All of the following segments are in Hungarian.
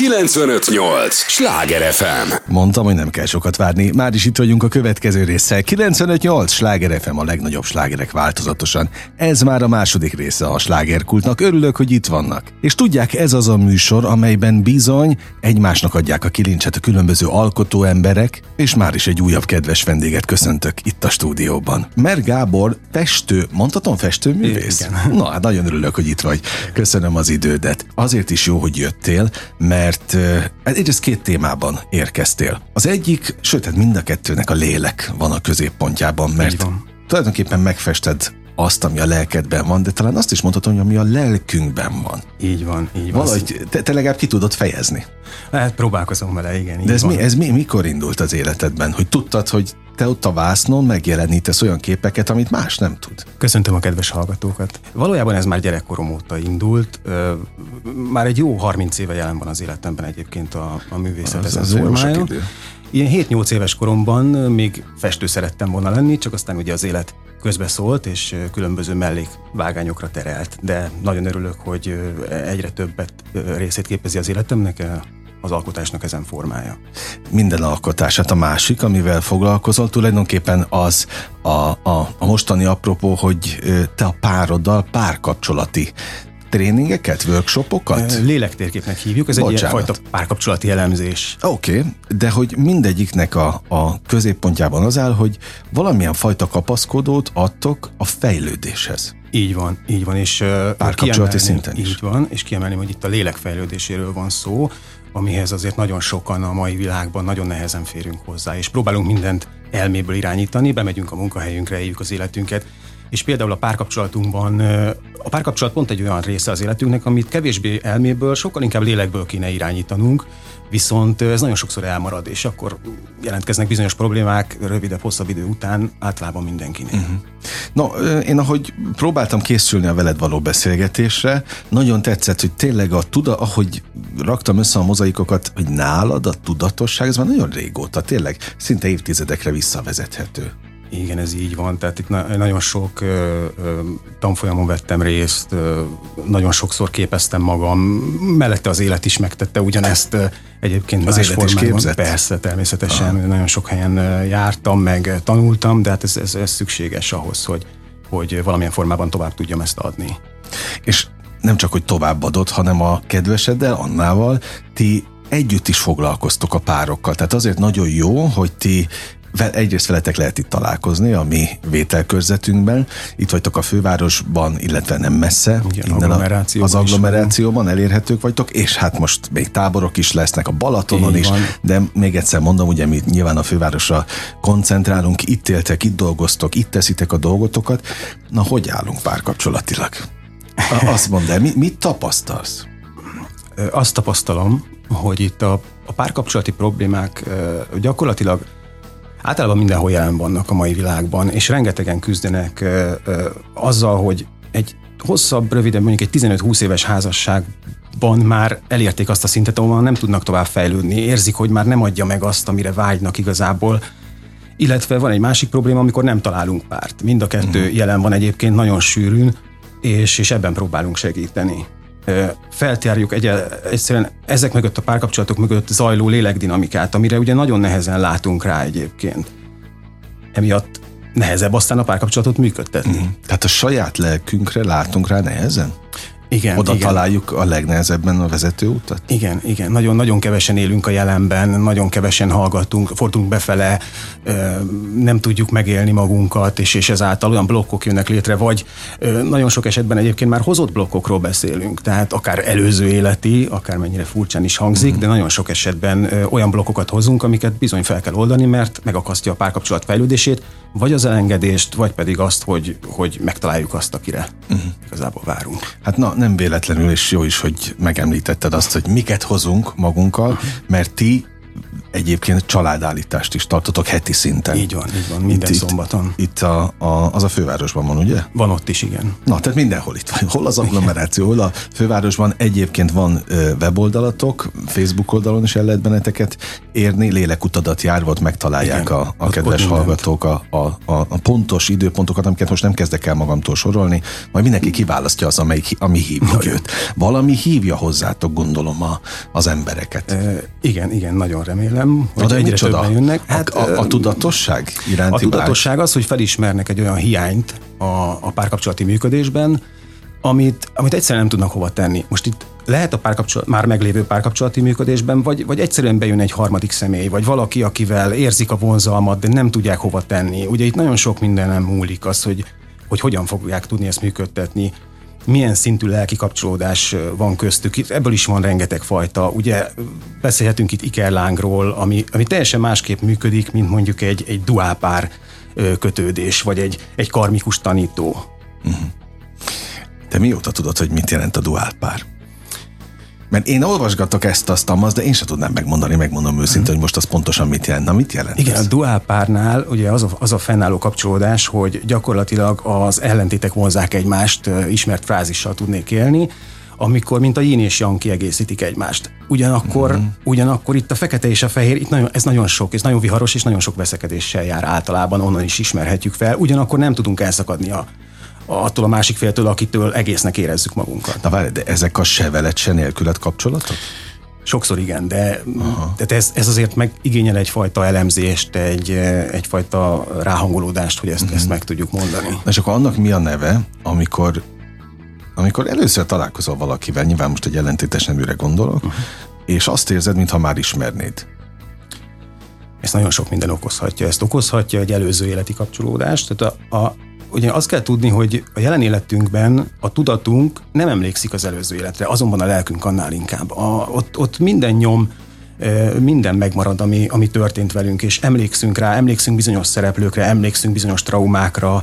958! Sláger FM! Mondtam, hogy nem kell sokat várni. Már is itt vagyunk a következő résszel. 958! Sláger FM a legnagyobb slágerek változatosan. Ez már a második része a slágerkultnak. Örülök, hogy itt vannak. És tudják, ez az a műsor, amelyben bizony egymásnak adják a kilincset a különböző alkotó emberek, és már is egy újabb kedves vendéget köszöntök itt a stúdióban. Mer Gábor, festő, mondhatom festőművész? Igen. Na, hát nagyon örülök, hogy itt vagy. Köszönöm az idődet. Azért is jó, hogy jöttél, mert uh, egyrészt két témában érkeztél. Az egyik, sőt, hát mind a kettőnek a lélek van a középpontjában, mert tulajdonképpen megfested azt, ami a lelkedben van, de talán azt is mondhatom, hogy ami a lelkünkben van. Így van, így van. Valahogy te, te legalább ki tudod fejezni. Hát próbálkozom vele, igen. De ez, van. mi, ez mi, mikor indult az életedben? Hogy tudtad, hogy te ott a vásznon megjelenítesz olyan képeket, amit más nem tud? Köszöntöm a kedves hallgatókat. Valójában ez már gyerekkorom óta indult. Már egy jó 30 éve jelen van az életemben egyébként a, a művészet Az- az formája. Ilyen 7-8 éves koromban még festő szerettem volna lenni, csak aztán ugye az élet közbeszólt, és különböző mellékvágányokra terelt. De nagyon örülök, hogy egyre többet részét képezi az életemnek az alkotásnak ezen formája. minden alkotását. A másik, amivel foglalkozol, tulajdonképpen az a, a, a mostani apropó, hogy te a pároddal párkapcsolati tréningeket, workshopokat? Lélektérképnek hívjuk, ez egy Bocsánat. fajta párkapcsolati elemzés. Oké, okay, de hogy mindegyiknek a, a középpontjában az áll, hogy valamilyen fajta kapaszkodót adtok a fejlődéshez. Így van, így van, és Párkapcsolati szinten is. Így van, és kiemelném, hogy itt a lélek fejlődéséről van szó, amihez azért nagyon sokan a mai világban nagyon nehezen férünk hozzá, és próbálunk mindent elméből irányítani, bemegyünk a munkahelyünkre, éljük az életünket, és például a párkapcsolatunkban, a párkapcsolat pont egy olyan része az életünknek, amit kevésbé elméből, sokkal inkább lélekből kéne irányítanunk, viszont ez nagyon sokszor elmarad, és akkor jelentkeznek bizonyos problémák rövidebb, hosszabb idő után általában mindenkinél. Uh-huh. No, én ahogy próbáltam készülni a veled való beszélgetésre, nagyon tetszett, hogy tényleg a tuda, ahogy raktam össze a mozaikokat, hogy nálad a tudatosság, ez már nagyon régóta, tényleg szinte évtizedekre visszavezethető. Igen, ez így van. Tehát itt na- nagyon sok ö, ö, tanfolyamon vettem részt, ö, nagyon sokszor képeztem magam, mellette az élet is megtette ugyanezt ö, egyébként Az más élet is formában. képzett? Persze, természetesen. Nagyon sok helyen jártam, meg tanultam, de hát ez, ez, ez szükséges ahhoz, hogy, hogy valamilyen formában tovább tudjam ezt adni. És nem csak, hogy továbbadod, hanem a kedveseddel, Annával, ti együtt is foglalkoztok a párokkal. Tehát azért nagyon jó, hogy ti egyrészt veletek lehet itt találkozni a mi vételkörzetünkben. Itt vagytok a fővárosban, illetve nem messze. Igen, innen a- az agglomerációban elérhetők vagytok, és hát most még táborok is lesznek a Balatonon Így is, van. de még egyszer mondom, ugye mi nyilván a fővárosra koncentrálunk, itt éltek, itt dolgoztok, itt teszitek a dolgotokat. Na, hogy állunk párkapcsolatilag? Azt mondd el, mi, mit tapasztalsz? Azt tapasztalom, hogy itt a, a párkapcsolati problémák gyakorlatilag általában mindenhol jelen vannak a mai világban, és rengetegen küzdenek ö, ö, azzal, hogy egy hosszabb, rövidebb, mondjuk egy 15-20 éves házasságban már elérték azt a szintet, ahol nem tudnak tovább fejlődni, érzik, hogy már nem adja meg azt, amire vágynak igazából, illetve van egy másik probléma, amikor nem találunk párt. Mind a kettő uh-huh. jelen van egyébként nagyon sűrűn, és, és ebben próbálunk segíteni. Feltárjuk egy, egyszerűen ezek mögött a párkapcsolatok mögött zajló lélekdinamikát, amire ugye nagyon nehezen látunk rá egyébként. Emiatt nehezebb aztán a párkapcsolatot működtetni. Uh-huh. Tehát a saját lelkünkre látunk rá nehezen? Igen, Oda igen. találjuk a legnehezebben a vezetőutat? Igen, igen. Nagyon, nagyon kevesen élünk a jelenben, nagyon kevesen hallgatunk, fordulunk befele, nem tudjuk megélni magunkat, és, és ezáltal olyan blokkok jönnek létre, vagy nagyon sok esetben egyébként már hozott blokkokról beszélünk, tehát akár előző életi, akár mennyire furcsán is hangzik, de nagyon sok esetben olyan blokkokat hozunk, amiket bizony fel kell oldani, mert megakasztja a párkapcsolat fejlődését, vagy az elengedést, vagy pedig azt, hogy, hogy megtaláljuk azt, akire uh-huh. igazából várunk. Hát na, nem véletlenül, és jó is, hogy megemlítetted azt, hogy miket hozunk magunkkal, mert ti egyébként családállítást is tartotok heti szinten. Így van, így van, minden itt, szombaton. Itt, itt a, a, az a fővárosban van, ugye? Van ott is, igen. Na, tehát mindenhol itt van. Hol az agglomeráció, hol a fővárosban egyébként van ö, weboldalatok, Facebook oldalon is el lehet benneteket érni, lélekutadat járva, ott megtalálják Igen, a, a ott- kedves ott hallgatók a, a, a, a pontos időpontokat, amiket most nem kezdek el magamtól sorolni, majd mindenki kiválasztja az, amelyik, ami hívja őt. Valami hívja hozzátok, gondolom, a, az embereket. E, igen, igen, nagyon remélem, hogy de egyre micsoda? többen jönnek. Hát, a, a, a tudatosság iránti A tudatosság az, hogy felismernek egy olyan hiányt a, a párkapcsolati működésben, amit, amit egyszerűen nem tudnak hova tenni. Most itt lehet a párkapcsolat, már meglévő párkapcsolati működésben, vagy, vagy egyszerűen bejön egy harmadik személy, vagy valaki, akivel érzik a vonzalmat, de nem tudják hova tenni. Ugye itt nagyon sok mindenem múlik az, hogy, hogy hogyan fogják tudni ezt működtetni, milyen szintű lelki kapcsolódás van köztük. Itt ebből is van rengeteg fajta. Ugye beszélhetünk itt ikerlángról, ami, ami teljesen másképp működik, mint mondjuk egy, egy duálpár ö, kötődés, vagy egy, egy karmikus tanító. Te mióta tudod, hogy mit jelent a duálpár? Mert én olvasgatok ezt, azt, azt, de én sem tudnám megmondani, megmondom őszintén, hogy most az pontosan mit jelent. Na, mit jelent Igen, ez? a duálpárnál ugye az a, az a fennálló kapcsolódás, hogy gyakorlatilag az ellentétek vonzák egymást, ismert frázissal tudnék élni, amikor, mint a yin és yang kiegészítik egymást. Ugyanakkor, mm-hmm. ugyanakkor itt a fekete és a fehér, itt nagyon, ez nagyon sok, ez nagyon viharos, és nagyon sok veszekedéssel jár általában, onnan is ismerhetjük fel. Ugyanakkor nem tudunk elszakadni a, attól a másik féltől, akitől egésznek érezzük magunkat. Na várj, de ezek a se veled, se nélküled kapcsolatok? Sokszor igen, de tehát ez, ez azért meg igényel egyfajta elemzést, egy, eh, egyfajta ráhangolódást, hogy ezt, mm-hmm. ezt meg tudjuk mondani. És akkor annak mi a neve, amikor, amikor először találkozol valakivel, nyilván most egy ellentétes neműre gondolok, uh-huh. és azt érzed, mintha már ismernéd. Ezt nagyon sok minden okozhatja. Ezt okozhatja egy előző életi kapcsolódást. Tehát a, a, ugye azt kell tudni, hogy a jelen életünkben a tudatunk nem emlékszik az előző életre, azonban a lelkünk annál inkább. A, ott, ott minden nyom, minden megmarad, ami, ami történt velünk, és emlékszünk rá, emlékszünk bizonyos szereplőkre, emlékszünk bizonyos traumákra,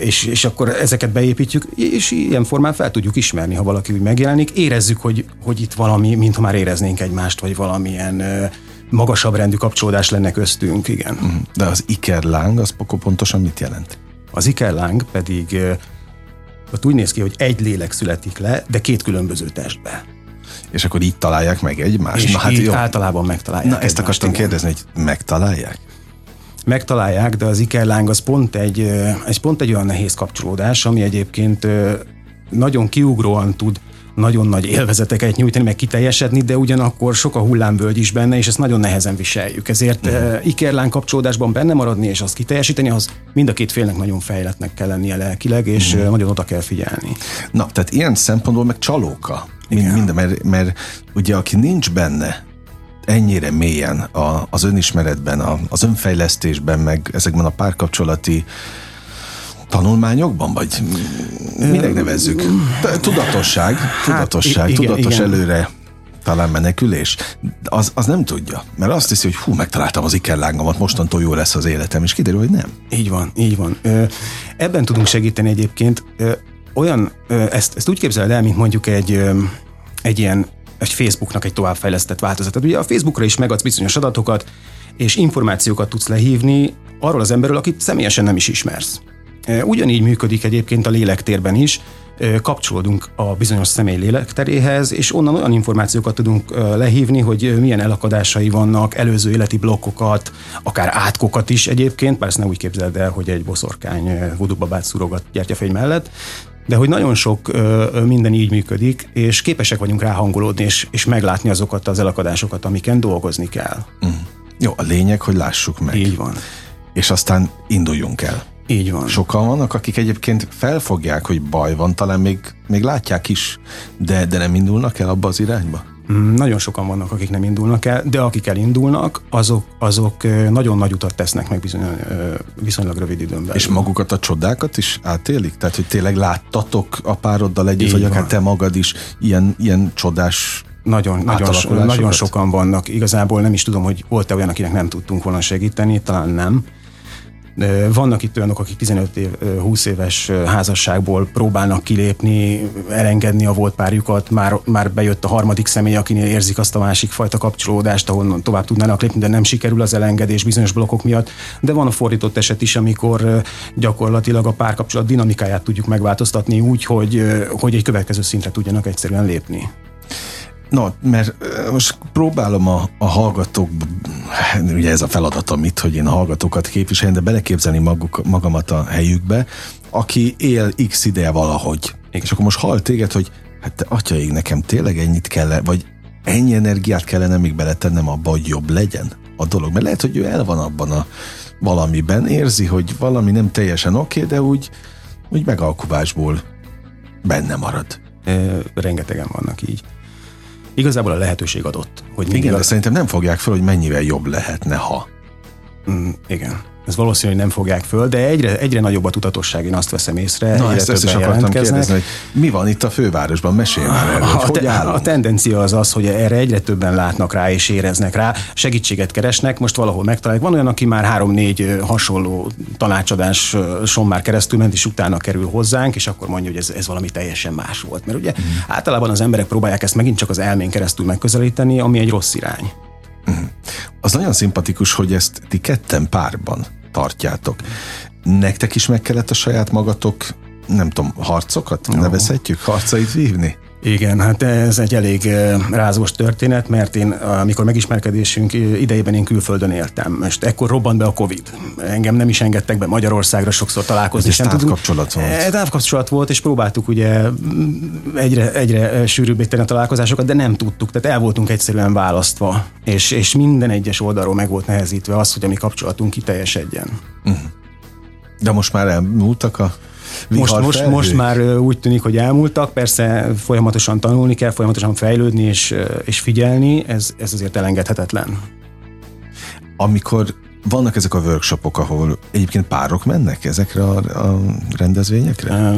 és, és akkor ezeket beépítjük, és ilyen formán fel tudjuk ismerni, ha valaki úgy megjelenik. Érezzük, hogy, hogy itt valami, mintha már éreznénk egymást, vagy valamilyen magasabb rendű kapcsolódás lenne köztünk, igen. Mhm. De az ikerláng, az pontosan mit jelent? Az ikerláng pedig ott úgy néz ki, hogy egy lélek születik le, de két különböző testbe. És akkor így találják meg egymást? És Na hát így jó. általában megtalálják. Na ezt akartam igen. kérdezni, hogy megtalálják? Megtalálják, de az ikerláng az pont egy, egy pont egy olyan nehéz kapcsolódás, ami egyébként nagyon kiugróan tud nagyon nagy élvezeteket nyújtani, meg kiteljesedni, de ugyanakkor sok a hullámvölgy is benne, és ezt nagyon nehezen viseljük. Ezért uh-huh. ikerláng kapcsolódásban benne maradni, és azt kiteljesíteni, az mind a két félnek nagyon fejletnek kell lennie lelkileg, és uh-huh. nagyon oda kell figyelni. Na, tehát ilyen szempontból meg csalóka. Mind, minden, mert, mert ugye aki nincs benne ennyire mélyen a, az önismeretben, a, az önfejlesztésben, meg ezekben a párkapcsolati tanulmányokban, vagy minek nevezzük? Tudatosság, tudatosság, igen, tudatos igen. előre talán menekülés, az, az nem tudja, mert azt hiszi, hogy hú, megtaláltam az ikerlángomat, mostantól jó lesz az életem, és kiderül, hogy nem. Így van, így van. Ö, ebben tudunk segíteni egyébként. Ö, olyan, ö, ezt, ezt úgy képzeled el, mint mondjuk egy, ö, egy ilyen egy Facebooknak egy továbbfejlesztett változat. Ugye a Facebookra is megadsz bizonyos adatokat, és információkat tudsz lehívni arról az emberről, akit személyesen nem is ismersz. Ugyanígy működik egyébként a lélektérben is, kapcsolódunk a bizonyos személy lélekteréhez, és onnan olyan információkat tudunk lehívni, hogy milyen elakadásai vannak, előző életi blokkokat, akár átkokat is egyébként, ezt ne úgy képzeld el, hogy egy boszorkány vudubabát szurogat gyertyafény mellett, de hogy nagyon sok ö, minden így működik, és képesek vagyunk ráhangolódni, és, és meglátni azokat az elakadásokat, amiken dolgozni kell. Mm. Jó, a lényeg, hogy lássuk meg. Így van. És aztán induljunk el. Így van. Sokan vannak, akik egyébként felfogják, hogy baj van, talán még, még látják is, de, de nem indulnak el abba az irányba? Mm, Nagyon sokan vannak, akik nem indulnak el, de akik elindulnak, azok, azok nagyon nagy utat tesznek meg bizony, viszonylag rövid időn belül. És magukat a csodákat is átélik? Tehát, hogy tényleg láttatok a pároddal együtt, Így vagy van. akár te magad is ilyen, ilyen csodás Nagyon, nagyon, nagyon sokan vannak. Igazából nem is tudom, hogy volt-e olyan, akinek nem tudtunk volna segíteni, talán nem. Vannak itt olyanok, akik 15 év, 20 éves házasságból próbálnak kilépni, elengedni a volt párjukat, már, már bejött a harmadik személy, akinél érzik azt a másik fajta kapcsolódást, ahol tovább tudnának lépni, de nem sikerül az elengedés bizonyos blokkok miatt. De van a fordított eset is, amikor gyakorlatilag a párkapcsolat dinamikáját tudjuk megváltoztatni úgy, hogy, hogy egy következő szintre tudjanak egyszerűen lépni. No, mert most próbálom a, a hallgatók, ugye ez a feladatom itt, hogy én a hallgatókat képviseljem, de beleképzelni maguk, magamat a helyükbe, aki él x ideje valahogy. Igen. És akkor most hall téged, hogy hát te atyaig, nekem tényleg ennyit kell, vagy ennyi energiát kellene még beletennem abba, hogy jobb legyen a dolog. Mert lehet, hogy ő el van abban a valamiben, érzi, hogy valami nem teljesen oké, okay, de úgy, úgy megalkuvásból benne marad. E, rengetegen vannak így igazából a lehetőség adott. Hogy igen, de szerintem nem fogják fel, hogy mennyivel jobb lehetne, ha. Mm, igen. Ez valószínű, hogy nem fogják föl, de egyre, egyre nagyobb a tudatosság, én azt veszem észre. Na, ezt, ezt is akartam kérdezni, hogy mi van itt a fővárosban? Mesélj már erről, a, hogy te, A tendencia az az, hogy erre egyre többen látnak rá és éreznek rá, segítséget keresnek, most valahol megtalálják. Van olyan, aki már három-négy hasonló tanácsadáson már keresztül ment, és utána kerül hozzánk, és akkor mondja, hogy ez, ez valami teljesen más volt. Mert ugye mm. általában az emberek próbálják ezt megint csak az elmén keresztül megközelíteni, ami egy rossz irány. Mm. Az nagyon szimpatikus, hogy ezt ti ketten párban tartjátok. Nektek is meg kellett a saját magatok, nem tudom, harcokat no. nevezhetjük, harcait vívni? Igen, hát ez egy elég rázós történet, mert én, amikor megismerkedésünk idejében én külföldön éltem. Most ekkor robbant be a Covid. Engem nem is engedtek be Magyarországra sokszor találkozni. Ez távkapcsolat volt. E, távkapcsolat volt, és próbáltuk ugye egyre, egyre sűrűbbé tenni a találkozásokat, de nem tudtuk, tehát el voltunk egyszerűen választva, és, és minden egyes oldalról meg volt nehezítve az, hogy a mi kapcsolatunk kiteljesedjen. Uh-huh. De most már elmúltak a most, most, most már úgy tűnik, hogy elmúltak, persze folyamatosan tanulni kell, folyamatosan fejlődni és, és figyelni, ez, ez azért elengedhetetlen. Amikor vannak ezek a workshopok, ahol egyébként párok mennek ezekre a, a rendezvényekre?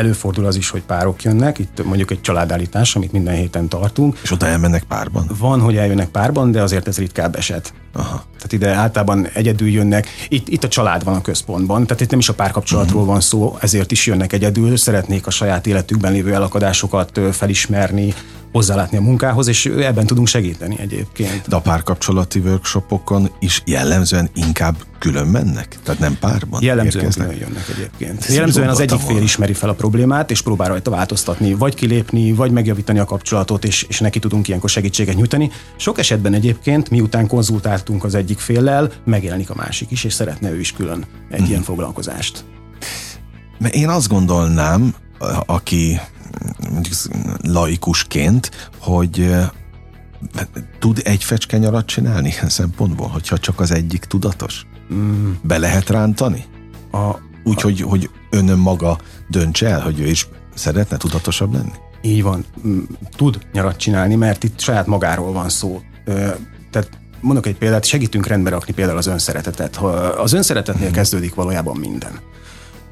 Előfordul az is, hogy párok jönnek, itt mondjuk egy családállítás, amit minden héten tartunk. És oda elmennek párban? Van, hogy eljönnek párban, de azért ez ritkább eset. Aha. Tehát ide általában egyedül jönnek. Itt, itt a család van a központban, tehát itt nem is a párkapcsolatról van szó, ezért is jönnek egyedül, szeretnék a saját életükben lévő elakadásokat felismerni, hozzálátni a munkához, és ebben tudunk segíteni egyébként. De a párkapcsolati workshopokon is jellemzően inkább külön mennek? Tehát nem párban Jellemzően érkeznek? külön jönnek egyébként. Ezt jellemzően az egyik fél ismeri fel a problémát, és próbál rajta változtatni, vagy kilépni, vagy megjavítani a kapcsolatot, és, és neki tudunk ilyenkor segítséget nyújtani. Sok esetben egyébként, miután konzultáltunk az egyik féllel, megjelenik a másik is, és szeretne ő is külön egy mm. ilyen foglalkozást. Mert én azt gondolnám, aki mondjuk laikusként, hogy tud egy fecske nyarat csinálni ilyen szempontból, hogyha csak az egyik tudatos? Mm. Be lehet rántani? A, Úgy, a... hogy, hogy önön maga döntse el, hogy ő is szeretne tudatosabb lenni? Így van. Mm, tud nyarat csinálni, mert itt saját magáról van szó. Tehát mondok egy példát, segítünk rendbe rakni például az önszeretetet. Ha az önszeretetnél hmm. kezdődik valójában minden.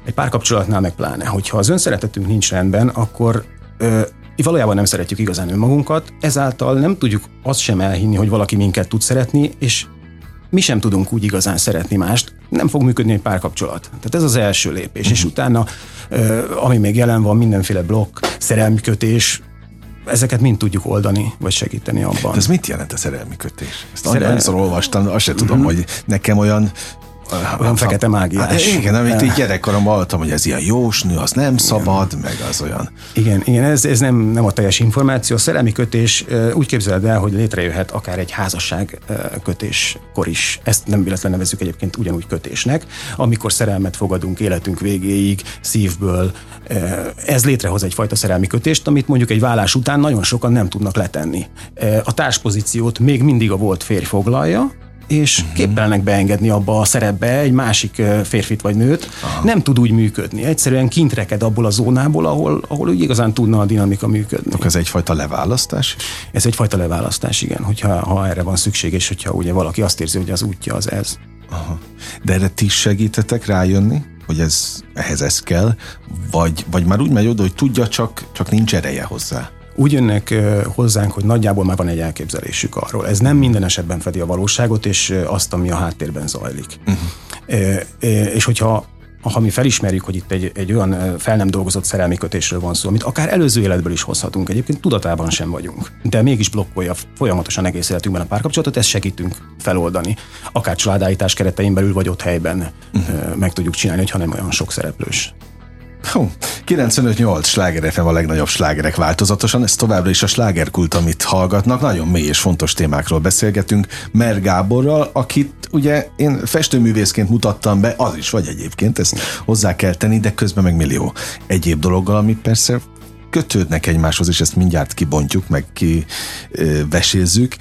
Egy párkapcsolatnál meg pláne, hogyha az önszeretetünk nincs rendben, akkor ö, valójában nem szeretjük igazán önmagunkat, ezáltal nem tudjuk azt sem elhinni, hogy valaki minket tud szeretni, és mi sem tudunk úgy igazán szeretni mást, nem fog működni egy párkapcsolat. Tehát ez az első lépés, mm-hmm. és mhm. utána, ö, ami még jelen van, mindenféle blokk, szerelmi kötés, ezeket mind tudjuk oldani, vagy segíteni abban. De ez mit jelent a szerelmi kötés? Ezt Szerel... annyiszor olvastam, azt se tudom, mm-hmm. hogy nekem olyan olyan fekete mágiás. Hát igen, amit így gyerekkoromban hallottam, hogy ez ilyen jósnő, az nem szabad, igen. meg az olyan. Igen, igen ez, ez nem, nem a teljes információ. A szerelmi kötés úgy képzeled el, hogy létrejöhet akár egy házasság kötéskor is. Ezt nem véletlen nevezzük egyébként ugyanúgy kötésnek. Amikor szerelmet fogadunk életünk végéig, szívből, ez létrehoz egyfajta szerelmi kötést, amit mondjuk egy vállás után nagyon sokan nem tudnak letenni. A társpozíciót még mindig a volt férj foglalja, és uh-huh. képtelenek beengedni abba a szerepbe egy másik férfit vagy nőt, Aha. nem tud úgy működni. Egyszerűen kint reked abból a zónából, ahol, ahol úgy igazán tudna a dinamika működni. Ez egyfajta leválasztás? Ez egyfajta leválasztás, igen, hogyha ha erre van szükség, és hogyha ugye valaki azt érzi, hogy az útja az ez. Aha. De erre ti segítetek rájönni, hogy ez, ehhez ez kell, vagy, vagy már úgy megy oda, hogy tudja, csak, csak nincs ereje hozzá? Úgy jönnek hozzánk, hogy nagyjából már van egy elképzelésük arról. Ez nem minden esetben fedi a valóságot, és azt, ami a háttérben zajlik. Uh-huh. És hogyha ha mi felismerjük, hogy itt egy, egy olyan fel nem dolgozott szerelmi kötésről van szó, amit akár előző életből is hozhatunk, egyébként tudatában sem vagyunk, de mégis blokkolja folyamatosan egész életünkben a párkapcsolatot, ezt segítünk feloldani. Akár családállítás keretein belül, vagy ott helyben uh-huh. meg tudjuk csinálni, hogyha nem olyan sok szereplős. Hú, 95-8 sláger FM a legnagyobb slágerek változatosan, ez továbbra is a slágerkult, amit hallgatnak. Nagyon mély és fontos témákról beszélgetünk. Mer Gáborral, akit ugye én festőművészként mutattam be, az is vagy egyébként, ezt hozzá kell tenni, de közben meg millió egyéb dologgal, ami persze kötődnek egymáshoz, és ezt mindjárt kibontjuk, meg kivesézzük.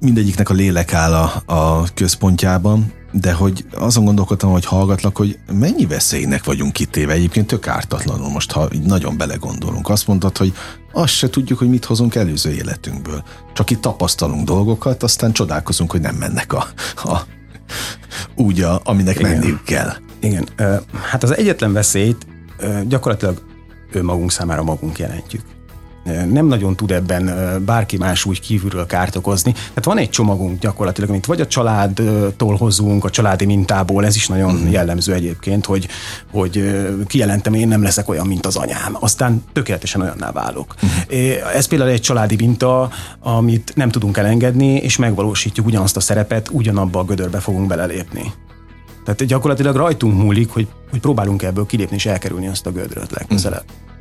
Mindegyiknek a lélek áll a, a központjában, de hogy azon gondolkodtam, hogy hallgatlak, hogy mennyi veszélynek vagyunk kitéve, egyébként tök ártatlanul most, ha így nagyon belegondolunk. Azt mondtad, hogy azt se tudjuk, hogy mit hozunk előző életünkből. Csak itt tapasztalunk dolgokat, aztán csodálkozunk, hogy nem mennek a, a úgy, a, aminek Igen. menniük kell. Igen, hát az egyetlen veszélyt gyakorlatilag önmagunk számára magunk jelentjük nem nagyon tud ebben bárki más úgy kívülről kárt okozni. Tehát van egy csomagunk gyakorlatilag, amit vagy a családtól hozunk, a családi mintából, ez is nagyon uh-huh. jellemző egyébként, hogy, hogy kijelentem, én nem leszek olyan, mint az anyám. Aztán tökéletesen olyanná válok. Uh-huh. Ez például egy családi minta, amit nem tudunk elengedni, és megvalósítjuk ugyanazt a szerepet, ugyanabba a gödörbe fogunk belelépni. Tehát gyakorlatilag rajtunk múlik, hogy, hogy próbálunk ebből kilépni és elkerülni azt a gödröt legközelebb. Uh-huh.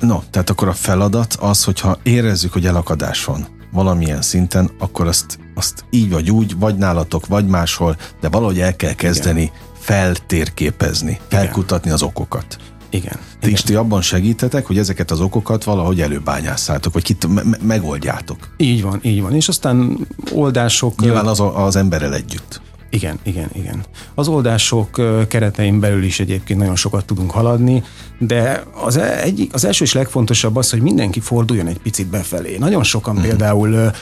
No, tehát akkor a feladat az, hogyha érezzük, hogy elakadás van valamilyen szinten, akkor azt, azt így vagy úgy, vagy nálatok, vagy máshol, de valahogy el kell kezdeni Igen. feltérképezni, felkutatni Igen. az okokat. Igen. Ti is ti abban segítetek, hogy ezeket az okokat valahogy előbányásszátok, vagy kit me- megoldjátok. Így van, így van. És aztán oldások... Nyilván az, az emberrel együtt. Igen, igen, igen. Az oldások keretein belül is egyébként nagyon sokat tudunk haladni, de az, e, egy, az első és legfontosabb az, hogy mindenki forduljon egy picit befelé. Nagyon sokan mm. például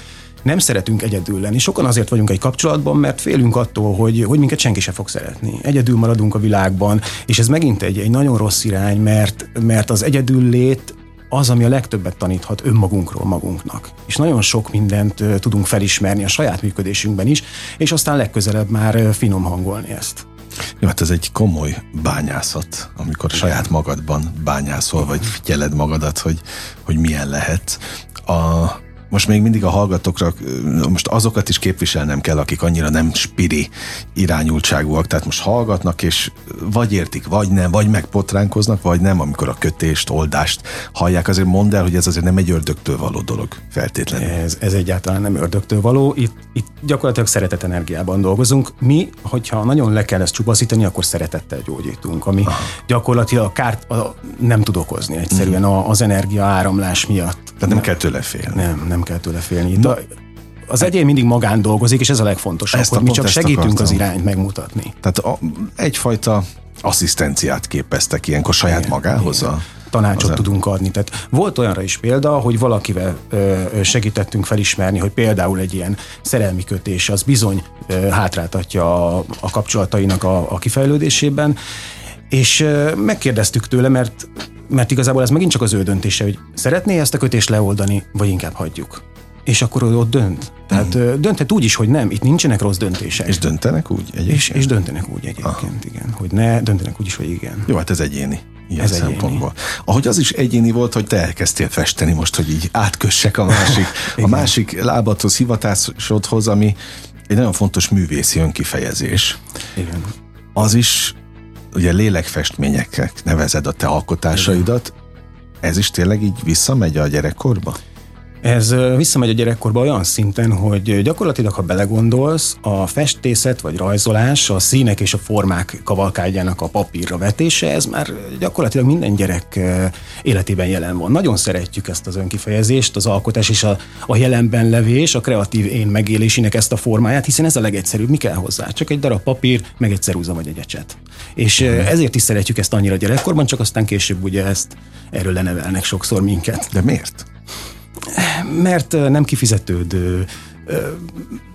nem szeretünk egyedül lenni. Sokan azért vagyunk egy kapcsolatban, mert félünk attól, hogy, hogy minket senki se fog szeretni. Egyedül maradunk a világban, és ez megint egy, egy nagyon rossz irány, mert, mert az egyedül lét az, ami a legtöbbet taníthat önmagunkról magunknak. És nagyon sok mindent tudunk felismerni a saját működésünkben is, és aztán legközelebb már finom hangolni ezt. Jó, hát ez egy komoly bányászat, amikor saját magadban bányászol, vagy figyeled magadat, hogy, hogy milyen lehet. A, most még mindig a hallgatókra, most azokat is képviselnem kell, akik annyira nem spiri irányultságúak, tehát most hallgatnak, és vagy értik, vagy nem, vagy megpotránkoznak, vagy nem, amikor a kötést, oldást hallják. Azért mondd el, hogy ez azért nem egy ördögtől való dolog feltétlenül. Ez, ez egyáltalán nem ördögtől való. Itt, itt gyakorlatilag szeretet energiában dolgozunk. Mi, hogyha nagyon le kell ezt csupaszítani, akkor szeretettel gyógyítunk, ami Aha. gyakorlatilag kárt a, nem tud okozni egyszerűen mm. az energia áramlás miatt. Tehát nem kell tőle félni. Nem, nem kell tőle félni. Itt a, az egyén mindig magán dolgozik, és ez a legfontosabb, ezt hogy mi csak segítünk akartam. az irányt megmutatni. Tehát a, egyfajta asszisztenciát képeztek ilyenkor saját igen, magához igen. a tanácsot tudunk adni. Tehát volt olyanra is példa, hogy valakivel ö, segítettünk felismerni, hogy például egy ilyen szerelmi kötés az bizony ö, hátráltatja a, a kapcsolatainak a, a kifejlődésében, és ö, megkérdeztük tőle, mert mert igazából ez megint csak az ő döntése, hogy szeretné ezt a kötést leoldani, vagy inkább hagyjuk. És akkor ő ott dönt. Tehát mm. dönthet úgy is, hogy nem, itt nincsenek rossz döntések. És döntenek úgy egyébként? És, és döntenek úgy egyébként, Aha. igen. Hogy ne, döntenek úgy is, hogy igen. Jó, hát ez egyéni. Ilyen ez szempontból. Egyéni. Ahogy az is egyéni volt, hogy te elkezdtél festeni most, hogy így átkössek a másik, a másik lábathoz, hivatásodhoz, ami egy nagyon fontos művészi önkifejezés. Igen. Az is ugye lélekfestményeknek nevezed a te alkotásaidat, ez is tényleg így visszamegy a gyerekkorba? Ez visszamegy a gyerekkorba olyan szinten, hogy gyakorlatilag, ha belegondolsz, a festészet vagy rajzolás, a színek és a formák kavalkádjának a papírra vetése, ez már gyakorlatilag minden gyerek életében jelen van. Nagyon szeretjük ezt az önkifejezést, az alkotás és a, a jelenben levés, a kreatív én megélésének ezt a formáját, hiszen ez a legegyszerűbb. Mi kell hozzá? Csak egy darab papír, meg egy ceruza vagy egy ecset. És ezért is szeretjük ezt annyira gyerekkorban, csak aztán később ugye ezt erről lenevelnek sokszor minket. De miért? Mert nem kifizetődő,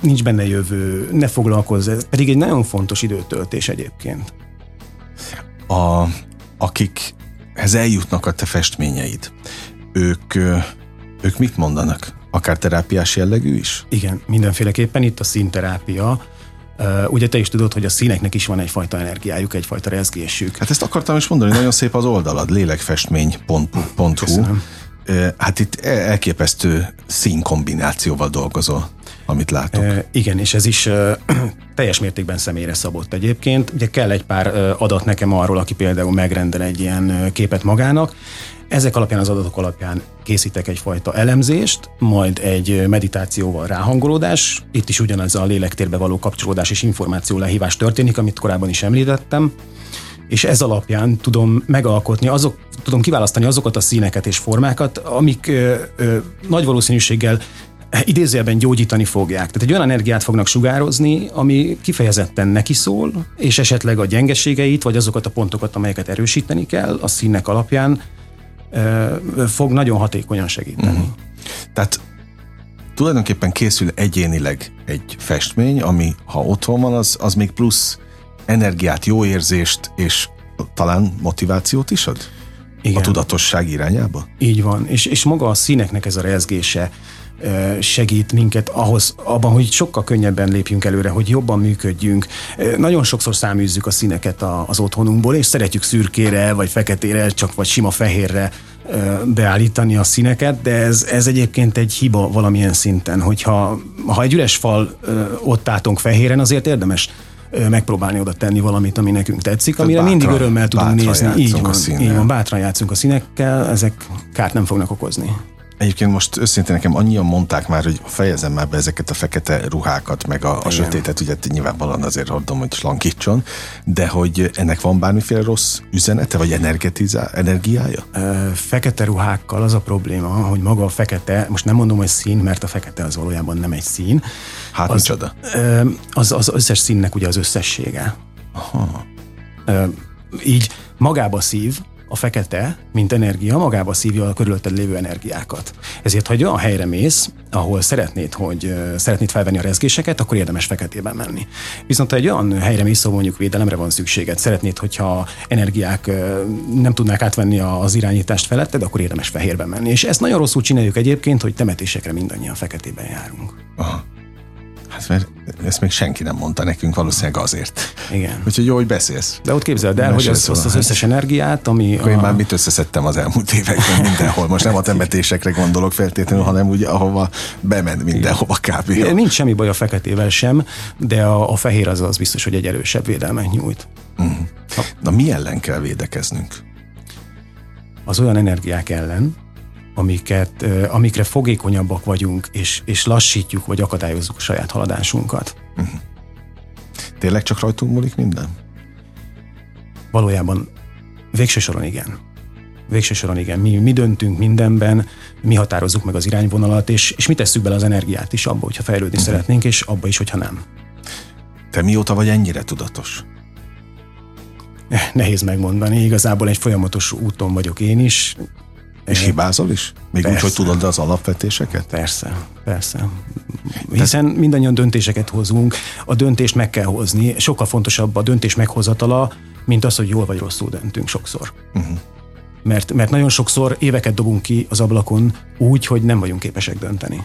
nincs benne jövő, ne foglalkozz, ez pedig egy nagyon fontos időtöltés egyébként. A, akikhez eljutnak a te festményeid, ők, ők mit mondanak? Akár terápiás jellegű is? Igen, mindenféleképpen itt a színterápia ugye te is tudod, hogy a színeknek is van egyfajta energiájuk, egyfajta rezgésük. Hát ezt akartam is mondani, nagyon szép az oldalad, lélekfestmény.hu. Hát itt elképesztő színkombinációval dolgozol amit látok. E, igen, és ez is e, teljes mértékben személyre szabott egyébként. Ugye kell egy pár adat nekem arról, aki például megrendel egy ilyen képet magának. Ezek alapján, az adatok alapján készítek egyfajta elemzést, majd egy meditációval ráhangolódás. Itt is ugyanaz a lélektérbe való kapcsolódás és információ lehívás történik, amit korábban is említettem és ez alapján tudom megalkotni, azok, tudom kiválasztani azokat a színeket és formákat, amik ö, ö, nagy valószínűséggel idézőjelben gyógyítani fogják. Tehát egy olyan energiát fognak sugározni, ami kifejezetten neki szól, és esetleg a gyengeségeit, vagy azokat a pontokat, amelyeket erősíteni kell, a színek alapján fog nagyon hatékonyan segíteni. Mm. Tehát tulajdonképpen készül egyénileg egy festmény, ami ha otthon van, az, az még plusz energiát, jó érzést és talán motivációt is ad? Igen. A tudatosság irányába? Így van, és, és maga a színeknek ez a rezgése, segít minket ahhoz, abban, hogy sokkal könnyebben lépjünk előre, hogy jobban működjünk. Nagyon sokszor száműzzük a színeket az otthonunkból, és szeretjük szürkére, vagy feketére, csak vagy sima fehérre beállítani a színeket, de ez, ez egyébként egy hiba valamilyen szinten, hogyha ha egy üres fal ott átunk fehéren, azért érdemes megpróbálni oda tenni valamit, ami nekünk tetszik, amire bátran, mindig örömmel tudunk nézni. Így van, így van, bátran játszunk a színekkel, ezek kárt nem fognak okozni. Egyébként most őszintén nekem annyian mondták már, hogy fejezem már be ezeket a fekete ruhákat, meg a, a sötétet, ugye nyilvánvalóan azért hordom, hogy slankítson, de hogy ennek van bármiféle rossz üzenete, vagy energetizá, energiája? Fekete ruhákkal az a probléma, hogy maga a fekete, most nem mondom, hogy szín, mert a fekete az valójában nem egy szín. Hát az, micsoda? Az, az összes színnek ugye az összessége. Aha. Így magába szív, a fekete, mint energia magába szívja a körülötted lévő energiákat. Ezért, ha egy olyan helyre mész, ahol szeretnéd, hogy szeretnéd felvenni a rezgéseket, akkor érdemes feketében menni. Viszont ha egy olyan helyre mész, ahol mondjuk védelemre van szükséged, szeretnéd, hogyha energiák nem tudnák átvenni az irányítást feletted, akkor érdemes fehérben menni. És ezt nagyon rosszul csináljuk egyébként, hogy temetésekre mindannyian feketében járunk. Aha. Hát mert ezt még senki nem mondta nekünk, valószínűleg azért. Igen. Úgyhogy jó, hogy beszélsz. De ott képzeld el, hogy az, az, az összes energiát, ami... Akkor a... én már mit összeszedtem az elmúlt években mindenhol. Most nem a temetésekre gondolok feltétlenül, hanem úgy, ahova bement mindenhova kb. Nincs semmi baj a feketével sem, de a, a fehér az az biztos, hogy egy erősebb védelmet nyújt. Uh-huh. Na mi ellen kell védekeznünk? Az olyan energiák ellen, amiket, amikre fogékonyabbak vagyunk, és, és lassítjuk, vagy akadályozzuk a saját haladásunkat. Uh-huh. Tényleg csak rajtunk múlik minden? Valójában végső soron igen. Végső soron igen. Mi, mi döntünk mindenben, mi határozzuk meg az irányvonalat, és, és mi tesszük bele az energiát is abba, hogyha fejlődni uh-huh. szeretnénk, és abba is, hogyha nem. Te mióta vagy ennyire tudatos? Nehéz megmondani, igazából egy folyamatos úton vagyok én is. És hibázol is? Még persze. úgy, hogy tudod az alapvetéseket? Persze, persze. Hiszen mindannyian döntéseket hozunk, a döntést meg kell hozni. Sokkal fontosabb a döntés meghozatala, mint az, hogy jól vagy rosszul döntünk sokszor. Uh-huh. Mert, mert nagyon sokszor éveket dobunk ki az ablakon úgy, hogy nem vagyunk képesek dönteni.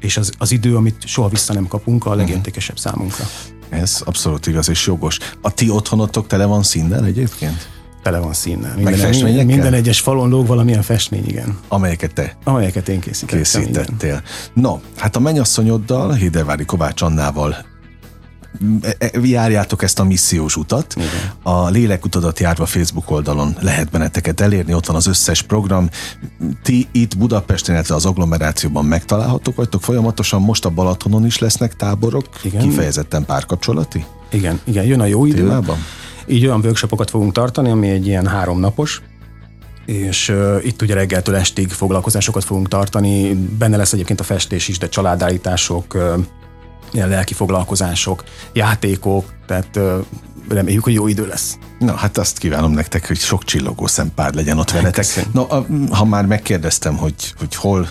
És az, az idő, amit soha vissza nem kapunk, a legértékesebb uh-huh. számunkra. Ez abszolút igaz és jogos. A ti otthonotok tele van színnel egyébként? Tele van színnel. Minden, minden, minden egyes falon lóg valamilyen festmény, igen. Amelyeket te? Amelyeket én készítettem. Készítettél. Igen. No, hát a mennyasszonyoddal, Hidevári Kovács Annával e, e, járjátok ezt a missziós utat. Igen. A Lélekutadat járva Facebook oldalon lehet benneteket elérni, ott van az összes program. Ti itt Budapesten, illetve az agglomerációban megtalálhatók vagytok folyamatosan, most a Balatonon is lesznek táborok, Igen. kifejezetten párkapcsolati? Igen, igen, jön a jó idő. Témában? Így olyan workshopokat fogunk tartani, ami egy ilyen háromnapos, és uh, itt ugye reggeltől estig foglalkozásokat fogunk tartani. Benne lesz egyébként a festés is, de családállítások, uh, ilyen lelki foglalkozások, játékok, tehát uh, reméljük, hogy jó idő lesz. Na, hát azt kívánom nektek, hogy sok csillogó szempár legyen ott veletek. No, ha már megkérdeztem, hogy, hogy hol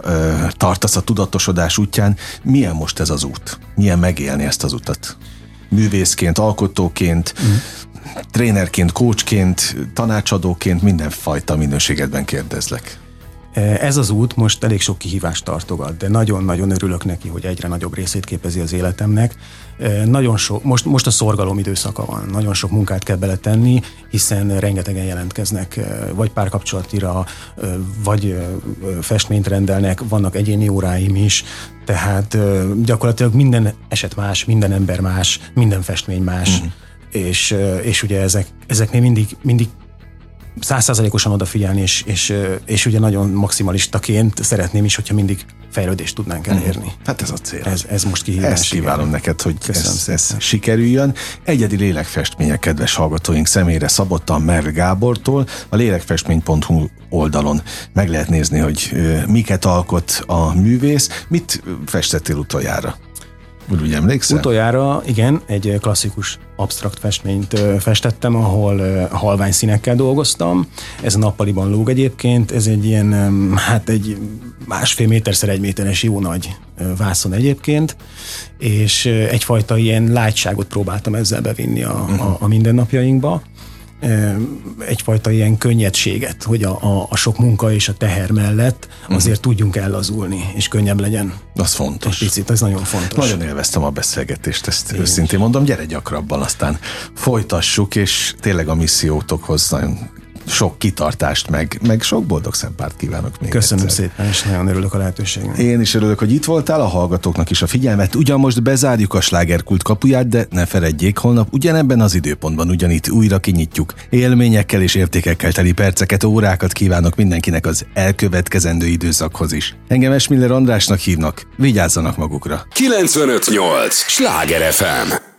ö, tartasz a tudatosodás útján, milyen most ez az út? Milyen megélni ezt az utat? Művészként, alkotóként, mm. trénerként, coachként, tanácsadóként, mindenfajta minőségedben kérdezlek. Ez az út most elég sok kihívást tartogat, de nagyon-nagyon örülök neki, hogy egyre nagyobb részét képezi az életemnek. Nagyon sok, most, most a szorgalom időszaka van, nagyon sok munkát kell beletenni, hiszen rengetegen jelentkeznek, vagy párkapcsolatira, vagy festményt rendelnek, vannak egyéni óráim is, tehát gyakorlatilag minden eset más, minden ember más, minden festmény más, mm. és, és ugye ezek, ezeknél mindig, mindig százszázalékosan odafigyelni, és, és, és ugye nagyon maximalistaként szeretném is, hogyha mindig fejlődést tudnánk mhm. elérni. Mm. Hát ez a cél. Ez, ez most kihívás. Ezt kívánom igen. neked, hogy ez, ez sikerüljön. Egyedi lélekfestmények kedves hallgatóink személyre szabottan Merl Gábortól a lélekfestmény.hu oldalon meg lehet nézni, hogy miket alkot a művész. Mit festettél utoljára? Úgy emlékszel? Utoljára, igen, egy klasszikus absztrakt festményt festettem, ahol halvány színekkel dolgoztam. Ez a nappaliban lóg egyébként, ez egy ilyen, hát egy másfél méterszer egy méteres jó nagy vászon egyébként, és egyfajta ilyen lágyságot próbáltam ezzel bevinni a, a, a mindennapjainkba egyfajta ilyen könnyedséget, hogy a, a, a sok munka és a teher mellett azért uh-huh. tudjunk ellazulni, és könnyebb legyen. Az fontos. Egy picit, ez nagyon fontos. Nagyon élveztem a beszélgetést, ezt Én őszintén is. mondom, gyere gyakrabban, aztán folytassuk, és tényleg a missziótokhoz nagyon sok kitartást, meg, meg sok boldog szempárt kívánok még Köszönöm egyszer. szépen, és nagyon örülök a lehetőségnek. Én is örülök, hogy itt voltál, a hallgatóknak is a figyelmet. Ugyan most bezárjuk a slágerkult kapuját, de ne feledjék, holnap ugyanebben az időpontban ugyanitt újra kinyitjuk. Élményekkel és értékekkel teli perceket, órákat kívánok mindenkinek az elkövetkezendő időszakhoz is. Engem Esmiller Andrásnak hívnak, vigyázzanak magukra. 958! Sláger FM!